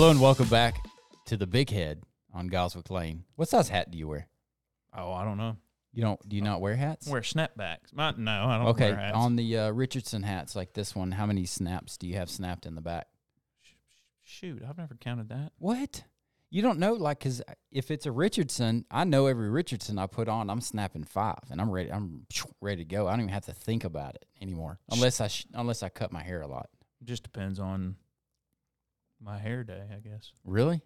Hello and welcome back to the Big Head on Goswick Lane. What size hat do you wear? Oh, I don't know. You don't? Do you not wear hats? Wear snapbacks. My, no, I don't okay, wear hats. on the uh, Richardson hats like this one, how many snaps do you have snapped in the back? Shoot, I've never counted that. What? You don't know, like, because if it's a Richardson, I know every Richardson I put on, I'm snapping five, and I'm ready. I'm ready to go. I don't even have to think about it anymore, unless I sh- unless I cut my hair a lot. Just depends on my hair day, I guess. Really?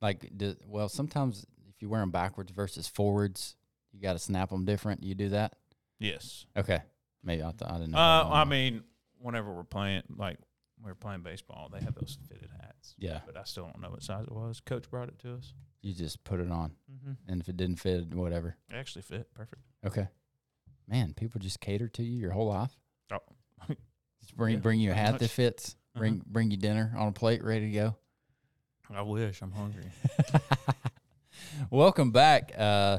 Like, do, well, sometimes if you wear them backwards versus forwards, you got to snap them different. You do that? Yes. Okay. Maybe I, th- I didn't know. Uh, I mean, whenever we're playing, like we are playing baseball, they have those fitted hats. Yeah. But I still don't know what size it was. Coach brought it to us. you just put it on, Mm-hmm. and if it didn't fit, whatever. It actually fit perfect. Okay. Man, people just cater to you your whole life. Oh. Just bring Yeah, bring you a hat that fits. Bring bring you dinner on a plate, ready to go. I wish. I'm hungry. Welcome back. Uh,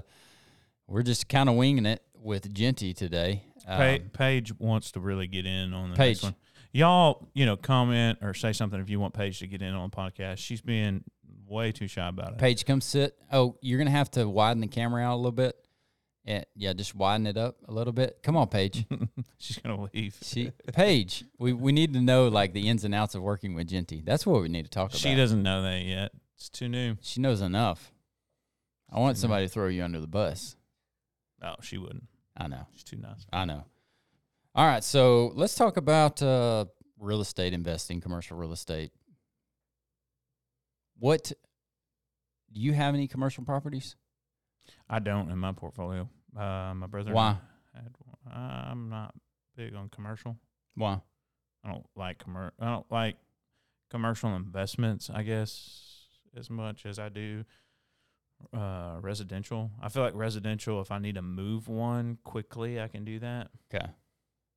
we're just kind of winging it with Genty today. Pa- Um, Paige wants to really get in on the Paige. next one. Y'all, you know, comment or say something if you want Paige to get in on the podcast. She's being way too shy about it. Paige, come sit. Oh, you're gonna have to widen the camera out a little bit. And yeah, just widen it up a little bit. Come on, Paige. She's gonna leave. She Paige, we, we need to know like the ins and outs of working with Genty. That's what we need to talk about. She doesn't know that yet. It's too new. She knows enough. I want somebody to throw you under the bus. Oh, she wouldn't. I know. She's too nice. I know. All right, so let's talk about uh, real estate investing, commercial real estate. What do you have any commercial properties? I don't in my portfolio. Uh, my brother. Why? Had one. I'm not big on commercial. Why? I don't like commer. I don't like commercial investments. I guess as much as I do uh, residential. I feel like residential. If I need to move one quickly, I can do that. Okay,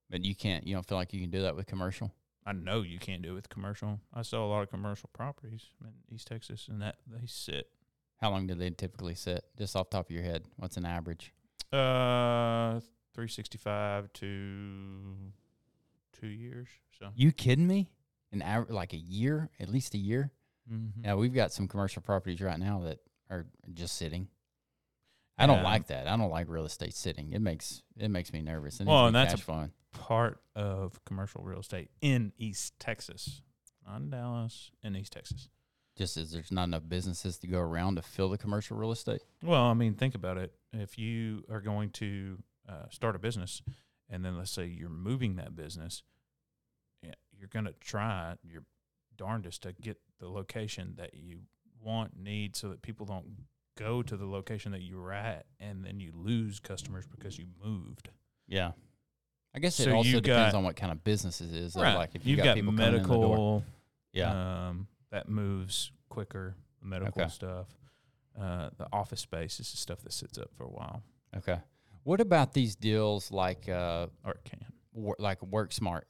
but you can't. You don't feel like you can do that with commercial. I know you can't do it with commercial. I sell a lot of commercial properties in East Texas, and that they sit How long do they typically sit? Just off the top of your head, what's an average? Uh 365 to two years. So You kidding me? An average, like a year, at least a year. mm-hmm. Yeah, we've got some commercial properties right now that are just sitting. I don't like that. I don't like real estate sitting. It makes it makes me nervous. It Well, and that's a- flowing. part of commercial real estate in East Texas, not in Dallas, in East Texas. Just as there's not enough businesses to go around to fill the commercial real estate. Well, I mean, think about it. If you are going to uh, start a business, and then let's say you're moving that business, you're going to try your darndest to get the location that you want, need, so that people don't go to the location that you were at, and then you lose customers because you moved. Yeah. I guess it So also depends got- on what kind of business it is. right. Like if you You've got, got, people coming in the door. medical, Yeah. um, that moves quicker. Medical Okay. stuff, uh, the office space is the stuff that sits up for a while, okay. What about these deals like uh or it can. wor- like Work Smart?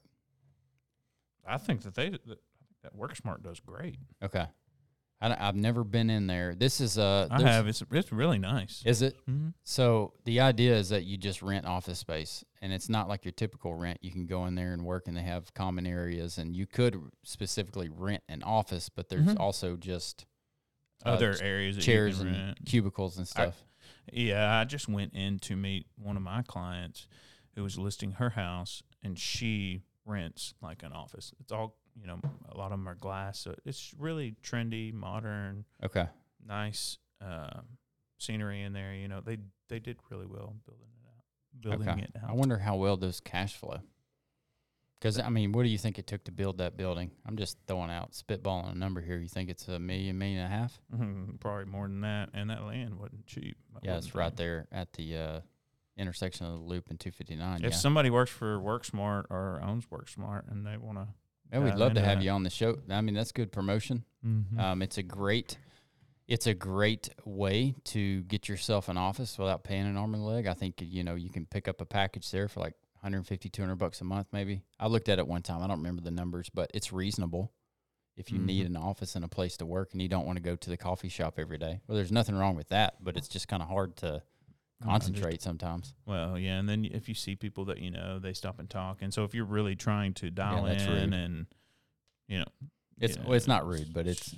I think that they that, that WorkSmart does great. Okay. I I've never been in there. This is uh I have. It's it's really nice. Is it? mm-hmm. So the idea is that you just rent office space, and it's not like your typical rent. You can go in there and work, and they have common areas, and you could specifically rent an office, but there's Mhm. also just Other ch- areas that chairs and rent. cubicles and stuff. Yeah, I just went in to meet one of my clients who was listing her house, and she rents like an office. It's all you know. A lot of them are glass, so it's really trendy, modern, okay. nice uh, scenery in there. You know, they they did really well building it out, building okay. it out. I wonder how well does cash flow. Because I mean, what do you think it took to build that building? I'm just throwing out spitballing a number here. You think it's a million, million and a half? Mhm, Probably more than that, and that land wasn't cheap. I Yeah, it's right there at the uh, intersection of the loop and 259. If yeah. somebody works for WorkSmart or owns WorkSmart and they want to, Yeah, we'd love to have that. you on the show. I mean, that's good promotion. mm-hmm. Um, it's a great, it's a great way to get yourself an office without paying an arm and a leg. I think you know you can pick up a package there for like 150, 200 bucks a month, maybe. I looked at it one time. I don't remember the numbers, but it's reasonable. If you need Mhm. an office and a place to work, and you don't want to go to the coffee shop every day, well, there's nothing wrong with that. But it's just kind of hard to concentrate sometimes. well, yeah, and then if you see people that you know, they stop and talk, and so if you're really trying to dial that's in rude. and you know, It's yeah, well, it's not rude, but it's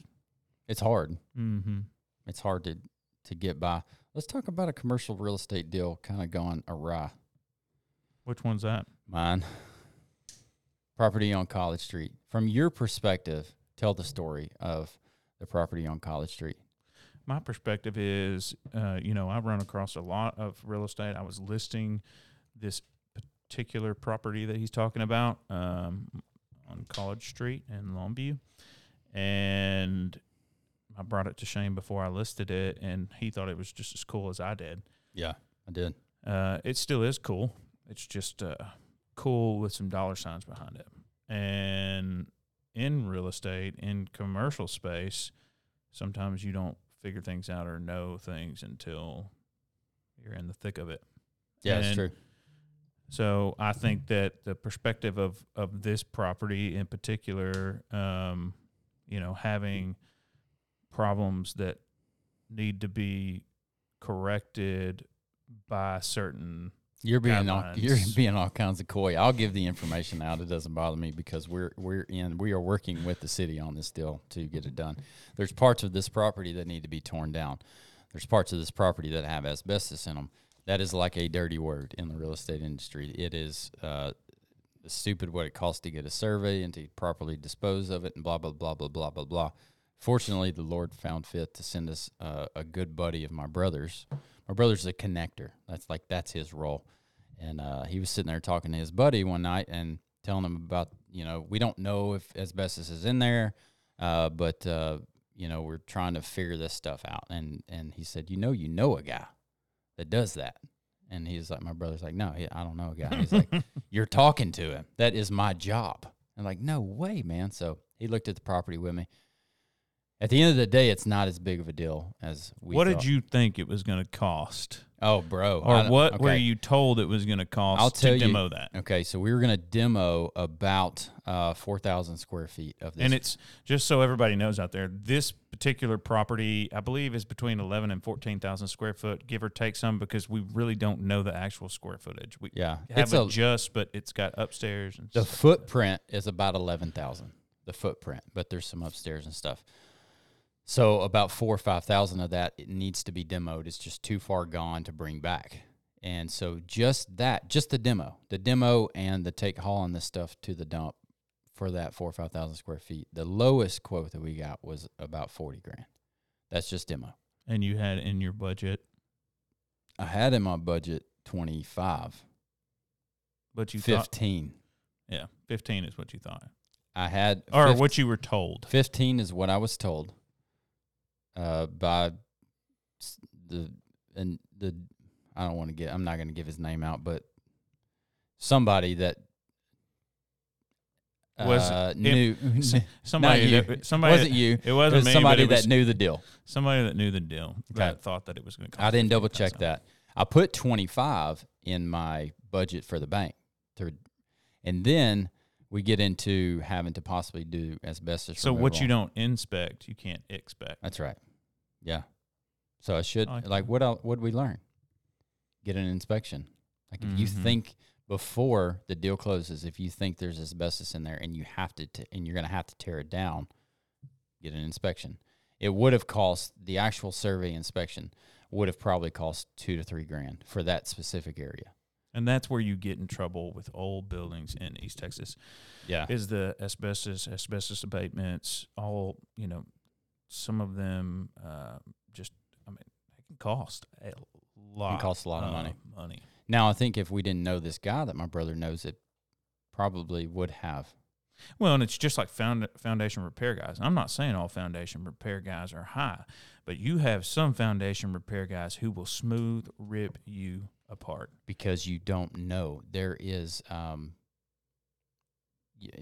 It's hard. Mm-hmm. It's hard to to get by. Let's talk about a commercial real estate deal kind of gone awry. Which one's that? Mine. Property on College Street. From your perspective, tell the story of the property on College Street. My perspective is, uh, you know, I run across a lot of real estate. I was listing this particular property that he's talking about um, on College Street in Longview, and I brought it to Shane before I listed it, and he thought it was just as cool as I did. Yeah, I did. Uh, it still is cool. It's just uh, cool with some dollar signs behind it. And in real estate, in commercial space, sometimes you don't figure things out or know things until you're in the thick of it. Yeah, And it's true. So I think that the perspective of of this property in particular, um, you know, having problems that need to be corrected by certain You're being all, you're being all kinds of coy. I'll give the information out. It doesn't bother me because we're we're in we are working with the city on this deal to get it done. There's parts of this property that need to be torn down. There's parts of this property that have asbestos in them. That is like a dirty word in the real estate industry. It is uh, stupid what it costs to get a survey and to properly dispose of it and blah blah blah blah blah blah blah. Fortunately, the Lord found fit to send us uh, a good buddy of my brother's. My brother's a connector. That's like that's his role. And uh, he was sitting there talking to his buddy one night and telling him about you know we don't know if asbestos is in there, uh, but uh, you know we're trying to figure this stuff out. And and he said, you know, you know a guy that does that. And he's like, my brother's like, no, I don't know a guy. He's like, you're talking to him. That is my job. I'm like, no way, man. So he looked at the property with me. At the end of the day, it's not as big of a deal as we. what thought. did you think it was going to cost? Oh, bro. Or what were you told it was going to cost I'll tell to you- demo that? Okay, so we were going to demo about uh, 4,000 square feet of this. And it's just so everybody knows out there, this particular property, I believe, is between 11 and 14,000 square foot, give or take some, because we really don't know the actual square footage. We yeah, have it just, but it's got upstairs and the footprint is about 11,000. The footprint, but there's some upstairs and stuff. So about four or 5,000 of that it needs to be demoed. It's just too far gone to bring back. And so just that, just the demo, the demo and the take haul hauling this stuff to the dump for that four or 5,000 square feet. The lowest quote that we got was about 40 grand. That's just demo. and you had in your budget, I had in my budget 25, but you thought, 15. yeah, 15 is what you thought. I had Or 15 what you were told. 15 is what I was told uh, by the and the I don't want to get I'm not going to give his name out, but somebody that Was uh, it- knew S- Somebody, that, somebody, wasn't you. It It wasn't was me, somebody it was that knew the deal. somebody that knew the deal Okay. that thought that it was going to cost. I didn't double check that. I put 25 in my budget for the bank. To, and then we get into having to possibly do asbestos. So what you don't inspect, you can't expect. That's right. Yeah. So I should I like what what we learn? Get an inspection. Like if you Mhm. think before the deal closes, if you think there's asbestos in there and you have to t- and you're going to have to tear it down, get an inspection. It would have cost the actual survey inspection would have probably cost 2 to 3 grand for that specific area. And that's where you get in trouble with old buildings in East Texas. Yeah. Is the asbestos, asbestos abatements, all, you know, some of them uh, just, I mean, they can cost a lot. cost a lot of money. Money. Now I think if we didn't know this guy that my brother knows it probably would have. Well, and it's just like found, foundation repair guys. I'm not saying all foundation repair guys are high, but you have some foundation repair guys who will smooth rip you apart. because you don't know. There is, um,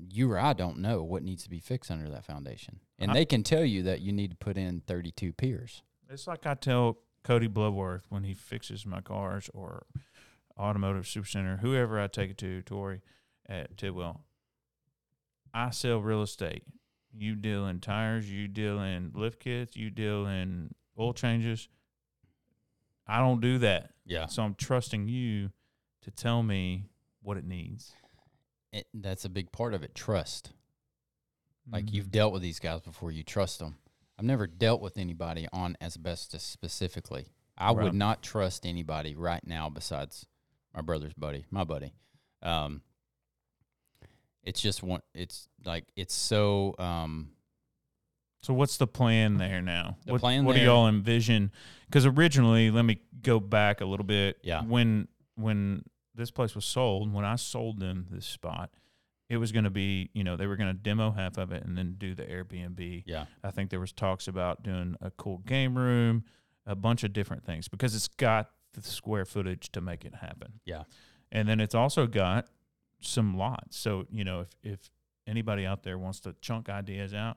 you or I don't know what needs to be fixed under that foundation, and I- they can tell you that you need to put in thirty-two piers. It's like I tell Cody Bloodworth when he fixes my cars or automotive supercenter, whoever I take it to, Tori at Tidwell. I sell real estate. You deal in tires, you deal in lift kits, you deal in oil changes. I don't do that. Yeah, So I'm trusting you to tell me what it needs. It, that's a big part of it. Trust. Like Mhm. you've dealt with these guys before, you trust them. I've never dealt with anybody on asbestos specifically. I Right. would not trust anybody right now besides my brother's buddy, my buddy. Um, it's just one. It's like it's so. Um, So what's the plan there now? The what plan what do y'all envision? Because originally, let me go back a little bit. Yeah. When when this place was sold, when I sold them this spot, it was going to be you know they were going to demo half of it and then do the Airbnb. yeah, I think there was talks about doing a cool game room, a bunch of different things because it's got the square footage to make it happen. Yeah. And then it's also got some lots. So, you know, if if anybody out there wants to chunk ideas out,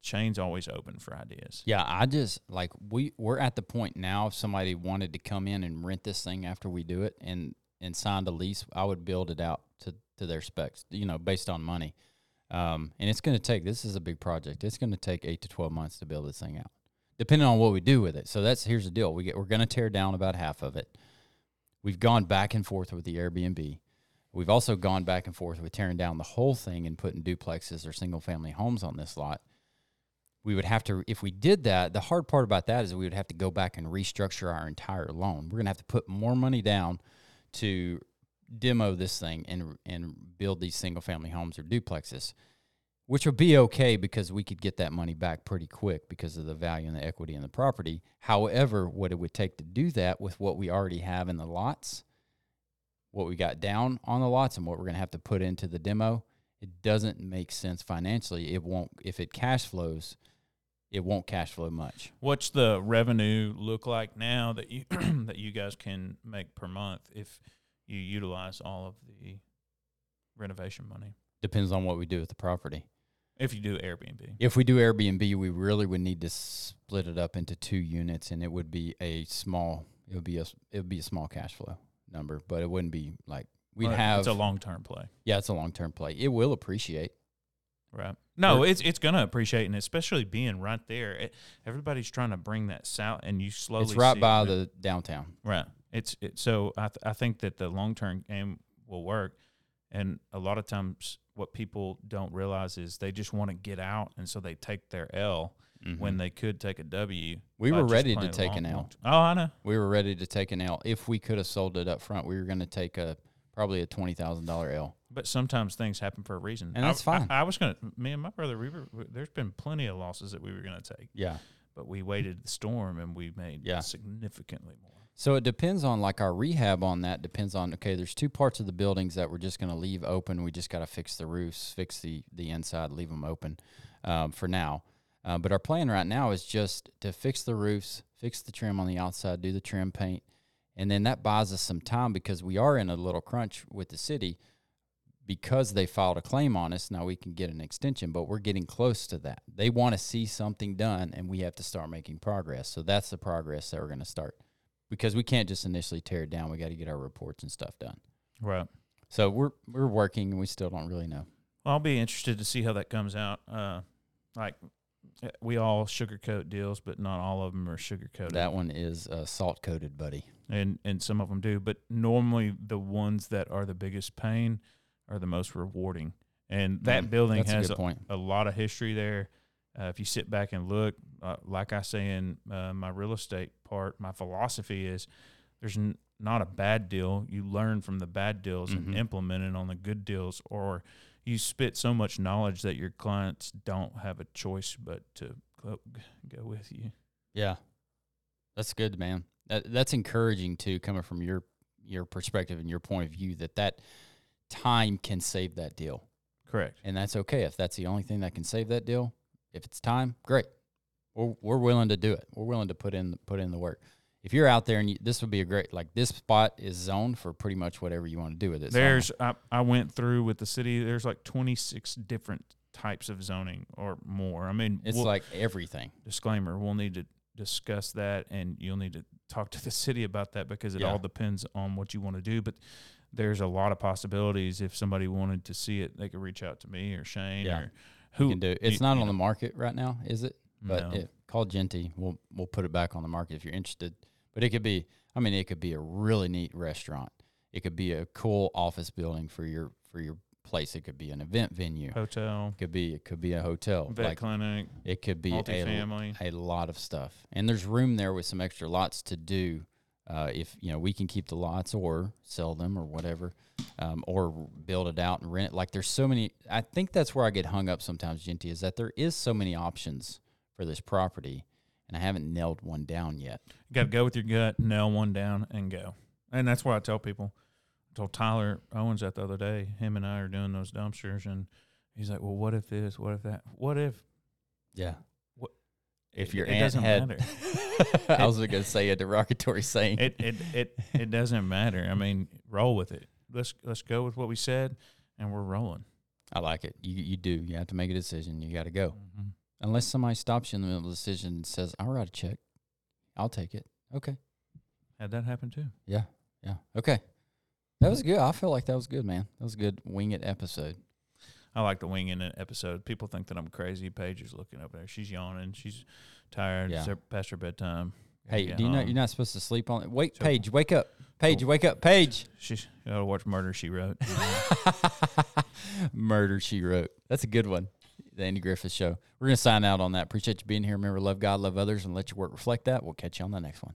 Shane's always open for ideas. yeah. I just like we we're at the point now. If somebody wanted to come in and rent this thing after we do it and and signed a lease, I would build it out to to their specs. You know, based on money. Um, and it's going to take. This is a big project. It's going to take eight to twelve months to build this thing out, depending on what we do with it. So that's here's the deal. We get we're going to tear down about half of it. We've gone back and forth with the Airbnb. We've also gone back and forth with tearing down the whole thing and putting duplexes or single family homes on this lot. We would have to, if we did that, the hard part about that is we would have to go back and restructure our entire loan. We're going to have to put more money down to demo this thing and and build these single family homes or duplexes, which would be okay because we could get that money back pretty quick because of the value and the equity in the property. However, what it would take to do that with what we already have in the lots, what we got down on the lots and what we're going to have to put into the demo, it doesn't make sense financially. It won't if it cash flows, it won't cash flow much. What's the revenue look like now that you that you guys can make per month if you utilize all of the renovation money? Depends on what we do with the property. If you do Airbnb. If we do Airbnb, we really would need to split it up into two units, and it would be a small. It would be a. It would be a small cash flow number, but it wouldn't be like we'd Or have. it's a long term play. yeah, it's a long term play. It will appreciate. Right. No, it's it's gonna appreciate, and especially being right there. It, everybody's trying to bring that south, and you slowly. it's right by it. the downtown. Right. It's it, so I th- I think that the long term game will work, and a lot of times what people don't realize is they just want to get out, and so they take their L when they could take a W. Mm-hmm. We were ready to take an L. Oh, I know. we were ready to take an L. If we could have sold it up front, we were going to take a probably a twenty thousand dollar L. But sometimes things happen for a reason, And I- that's fine. I, I was gonna, me and my brother, we were. There's been plenty of losses that we were gonna take, Yeah. but we waited the storm, and we made Yeah. significantly more. So it depends on like our rehab on that depends on okay, there's two parts of the buildings that we're just going to leave open. We just got to fix the roofs, fix the the inside, leave them open um, for now. Uh, but our plan right now is just to fix the roofs, fix the trim on the outside, do the trim paint, and then that buys us some time because we are in a little crunch with the city because they filed a claim on us. Now we can get an extension, but we're getting close to that. They want to see something done, and we have to start making progress. So that's the progress that we're going to start because we can't just initially tear it down. We got to get our reports and stuff done. Right. So we're we're working, and we still don't really know. I'll be interested to see how that comes out. Uh, like eh, we all sugarcoat deals, but not all of them are sugarcoated. That one is uh, salt coated, buddy. and and some of them do, but normally the ones that are the biggest pain are the most rewarding. And that Mm, building a has a, point. a lot of history there. Uh, if you sit back and look, uh, like I say in uh, my real estate part, my philosophy is there's n- not a bad deal. You learn from the bad deals Mhm. and implement it on the good deals, or you spit so much knowledge that your clients don't have a choice but to go, go with you. Yeah, that's good, man. That that's encouraging too, coming from your your perspective and your point of view. That that time can save that deal, Correct. and that's okay if that's the only thing that can save that deal. If it's time, great. We're we're willing to do it. We're willing to put in put in the work. If you're out there and you, this would be a great like this spot is zoned for pretty much whatever you want to do with it. There's I, I went through with the city. There's like 26 different types of zoning or more. I mean, it's we'll- like everything. disclaimer. We'll need to discuss that, and you'll need to talk to the city about that because it Yeah. all depends on what you want to do. But there's a lot of possibilities. If somebody wanted to see it, they could reach out to me or Shane Yeah. or who You can do. It. It's you- not you on the market right now, is it? But No. it, call Genty. We'll we'll put it back on the market if you're interested. But it could be. I mean, it could be a really neat restaurant. It could be a cool office building for your for your place. It could be an event venue. Hotel, It could be it could be a hotel. vet Like clinic, it could be a, multifamily. a lot of stuff. And there's room there with some extra lots to do. Uh, if you know we can keep the lots or sell them or whatever, um, or build it out and rent it. Like there's so many. I think that's where I get hung up sometimes, Genty, is that there is so many options for this property, and I haven't nailed one down yet. You got to go with your gut, nail one down, and go. And that's why I tell people. I told Tyler Owens that the other day. Him and I are doing those dumpsters, and he's like, "Well, what if this? What if that? What if?" Yeah. If your it aunt doesn't had, matter. I was going to say a derogatory saying. it it it it doesn't matter. I mean, roll with it. Let's let's go with what we said, and we're rolling. I like it. You you do. You have to make a decision. You got to go. Mm-hmm. Unless somebody stops you in the middle of the decision and says, "I'll write a check. I'll take it." Okay. Had that happen too. Yeah. Yeah. Okay. That was good. I feel like that was good, man. That was a good wing it episode. I like the winging it episode. People think that I'm crazy. Paige is looking up there. She's yawning. She's tired. Yeah. It's past her bedtime. Hey, do you know you're not supposed to sleep on it? Wait, So- Paige, wake up. Paige, wake up. Paige. She's got to watch Murder She Wrote. Murder She Wrote. That's a good one. The Andy Griffith Show. We're going to sign out on that. Appreciate you being here. Remember, love God, love others, and let your work reflect that. We'll catch you on the next one.